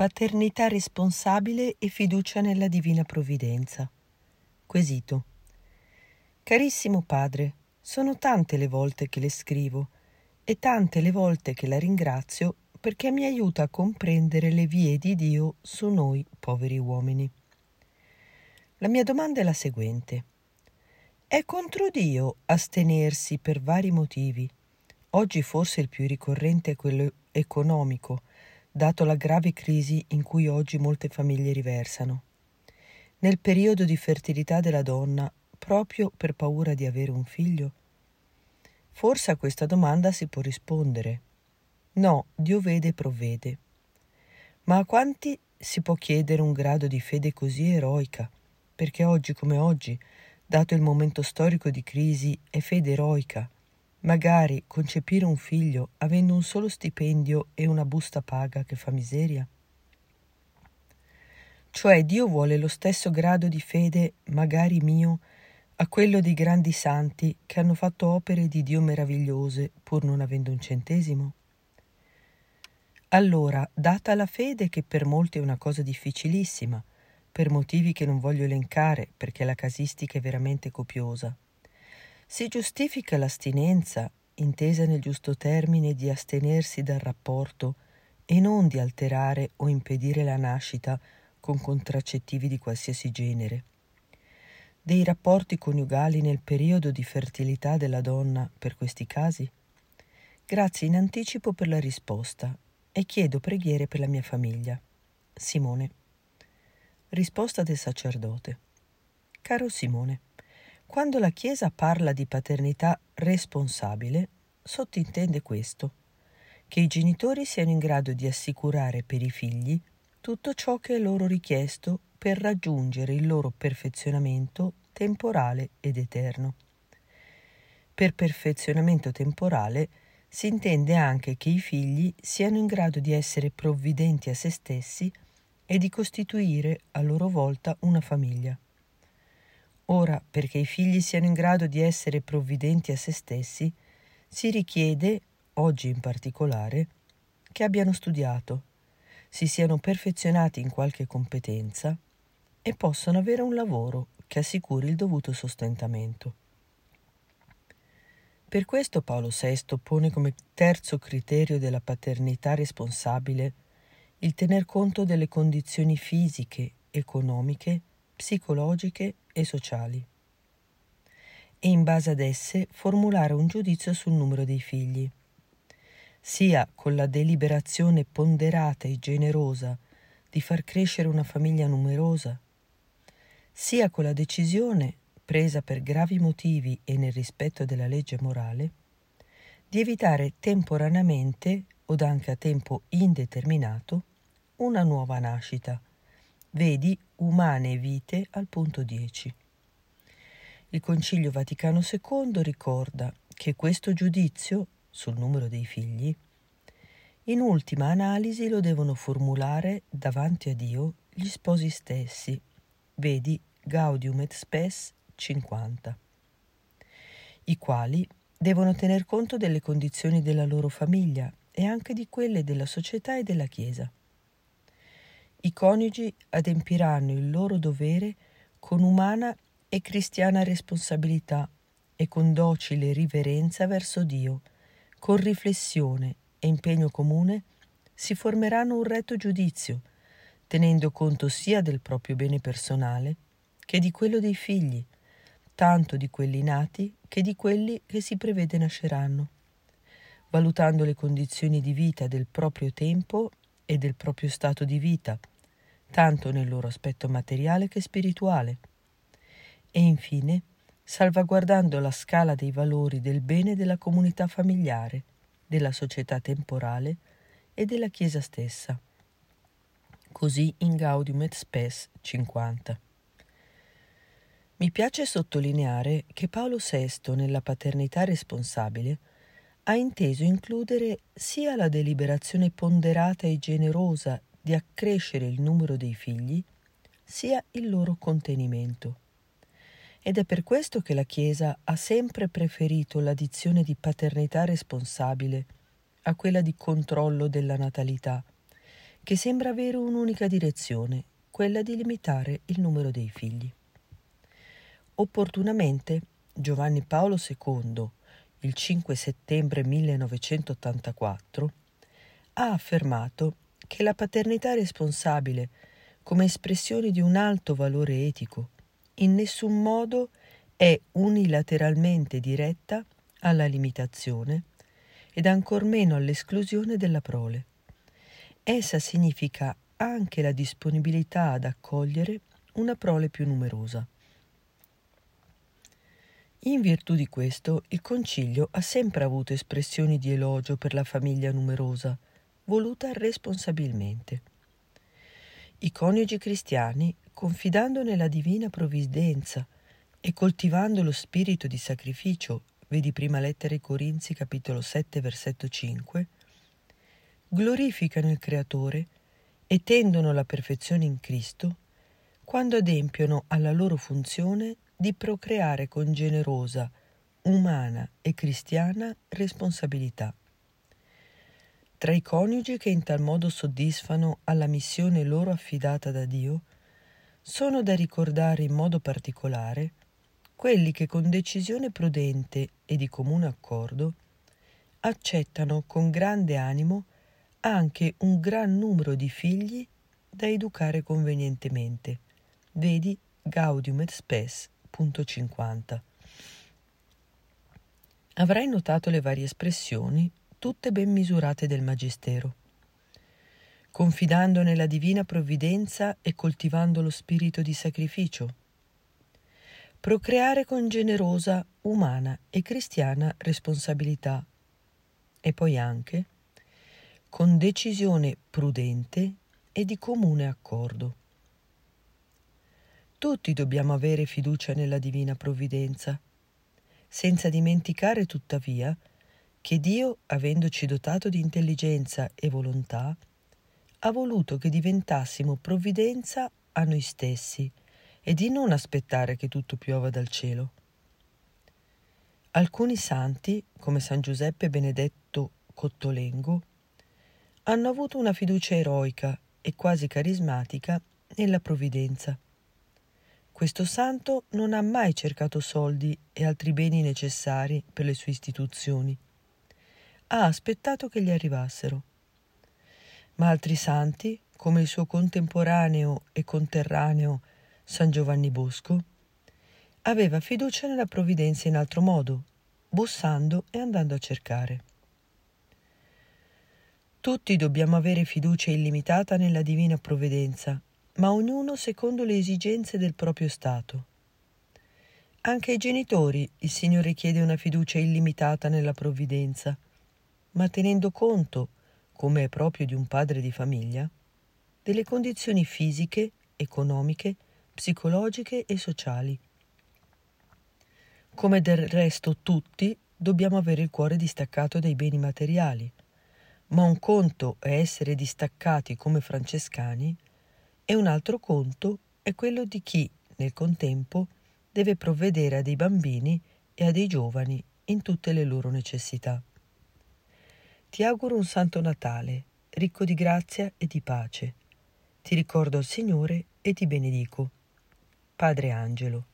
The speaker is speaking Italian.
Paternità responsabile e fiducia nella divina provvidenza. Quesito. Carissimo padre, sono tante le volte che le scrivo e tante le volte che la ringrazio perché mi aiuta a comprendere le vie di Dio su noi poveri uomini. La mia domanda è la seguente. È contro Dio astenersi per vari motivi? Oggi forse il più ricorrente è quello economico, dato la grave crisi in cui oggi molte famiglie riversano. Nel periodo di fertilità della donna, proprio per paura di avere un figlio? Forse a questa domanda si può rispondere. No, Dio vede e provvede. Ma a quanti si può chiedere un grado di fede così eroica? Perché oggi come oggi, dato il momento storico di crisi, è fede eroica Magari concepire un figlio avendo un solo stipendio e una busta paga che fa miseria? Cioè Dio vuole lo stesso grado di fede, magari mio, a quello dei grandi santi che hanno fatto opere di Dio meravigliose pur non avendo un centesimo? Allora, data la fede che per molti è una cosa difficilissima, per motivi che non voglio elencare perché la casistica è veramente copiosa, si giustifica l'astinenza, intesa nel giusto termine di astenersi dal rapporto e non di alterare o impedire la nascita con contraccettivi di qualsiasi genere. Dei rapporti coniugali nel periodo di fertilità della donna per questi casi? Grazie in anticipo per la risposta e chiedo preghiere per la mia famiglia. Simone. Risposta del sacerdote. Caro Simone, quando la Chiesa parla di paternità responsabile, sottintende questo, che i genitori siano in grado di assicurare per i figli tutto ciò che è loro richiesto per raggiungere il loro perfezionamento temporale ed eterno. Per perfezionamento temporale si intende anche che i figli siano in grado di essere provvidenti a se stessi e di costituire a loro volta una famiglia. Ora, perché i figli siano in grado di essere provvidenti a se stessi, si richiede, oggi in particolare, che abbiano studiato, si siano perfezionati in qualche competenza e possano avere un lavoro che assicuri il dovuto sostentamento. Per questo Paolo VI pone come terzo criterio della paternità responsabile il tener conto delle condizioni fisiche, economiche, psicologiche e sociali. E in base ad esse formulare un giudizio sul numero dei figli, sia con la deliberazione ponderata e generosa di far crescere una famiglia numerosa, sia con la decisione, presa per gravi motivi e nel rispetto della legge morale, di evitare temporaneamente od anche a tempo indeterminato una nuova nascita, vedi umane vite al punto 10. Il Concilio Vaticano II ricorda che questo giudizio sul numero dei figli in ultima analisi lo devono formulare davanti a Dio gli sposi stessi. Vedi Gaudium et Spes 50. I quali devono tener conto delle condizioni della loro famiglia e anche di quelle della società e della Chiesa. I coniugi adempiranno il loro dovere con umana e cristiana responsabilità e con docile riverenza verso Dio, con riflessione e impegno comune, si formeranno un retto giudizio, tenendo conto sia del proprio bene personale che di quello dei figli, tanto di quelli nati che di quelli che si prevede nasceranno, valutando le condizioni di vita del proprio tempo e del proprio stato di vita, tanto nel loro aspetto materiale che spirituale. E infine, salvaguardando la scala dei valori del bene della comunità familiare, della società temporale e della Chiesa stessa. Così in Gaudium et Spes 50. Mi piace sottolineare che Paolo VI nella paternità responsabile ha inteso includere sia la deliberazione ponderata e generosa di accrescere il numero dei figli, sia il loro contenimento. Ed è per questo che la Chiesa ha sempre preferito l'addizione di paternità responsabile a quella di controllo della natalità, che sembra avere un'unica direzione, quella di limitare il numero dei figli. Opportunamente Giovanni Paolo II, il 5 settembre 1984, ha affermato che la paternità responsabile, come espressione di un alto valore etico, in nessun modo è unilateralmente diretta alla limitazione ed ancor meno all'esclusione della prole. Essa significa anche la disponibilità ad accogliere una prole più numerosa. In virtù di questo, il Concilio ha sempre avuto espressioni di elogio per la famiglia numerosa, voluta responsabilmente. I coniugi cristiani, confidando nella divina provvidenza e coltivando lo spirito di sacrificio, vedi prima lettera ai Corinzi capitolo 7 versetto 5, glorificano il Creatore e tendono alla perfezione in Cristo quando adempiono alla loro funzione di procreare con generosa, umana e cristiana responsabilità. Tra i coniugi che in tal modo soddisfano alla missione loro affidata da Dio, sono da ricordare in modo particolare quelli che con decisione prudente e di comune accordo accettano con grande animo anche un gran numero di figli da educare convenientemente. Vedi Gaudium et Spes punto 50. Avrai notato le varie espressioni, tutte ben misurate del Magistero. Confidando nella divina provvidenza e coltivando lo spirito di sacrificio. Procreare con generosa, umana e cristiana responsabilità. E poi anche con decisione prudente e di comune accordo. Tutti dobbiamo avere fiducia nella divina provvidenza, senza dimenticare tuttavia che Dio, avendoci dotato di intelligenza e volontà, ha voluto che diventassimo provvidenza a noi stessi e di non aspettare che tutto piova dal cielo. Alcuni santi, come San Giuseppe Benedetto Cottolengo, hanno avuto una fiducia eroica e quasi carismatica nella provvidenza questo santo non ha mai cercato soldi e altri beni necessari per le sue istituzioni. Ha aspettato che gli arrivassero. Ma altri santi, come il suo contemporaneo e conterraneo San Giovanni Bosco, aveva fiducia nella provvidenza in altro modo, bussando e andando a cercare. Tutti dobbiamo avere fiducia illimitata nella divina provvidenza ma ognuno secondo le esigenze del proprio stato. Anche ai genitori il Signore chiede una fiducia illimitata nella provvidenza, ma tenendo conto, come è proprio di un padre di famiglia, delle condizioni fisiche, economiche, psicologiche e sociali. Come del resto tutti dobbiamo avere il cuore distaccato dai beni materiali, ma un conto è essere distaccati come francescani e un altro conto è quello di chi, nel contempo, deve provvedere a dei bambini e a dei giovani in tutte le loro necessità. Ti auguro un Santo Natale, ricco di grazia e di pace. Ti ricordo al Signore e ti benedico. Padre Angelo.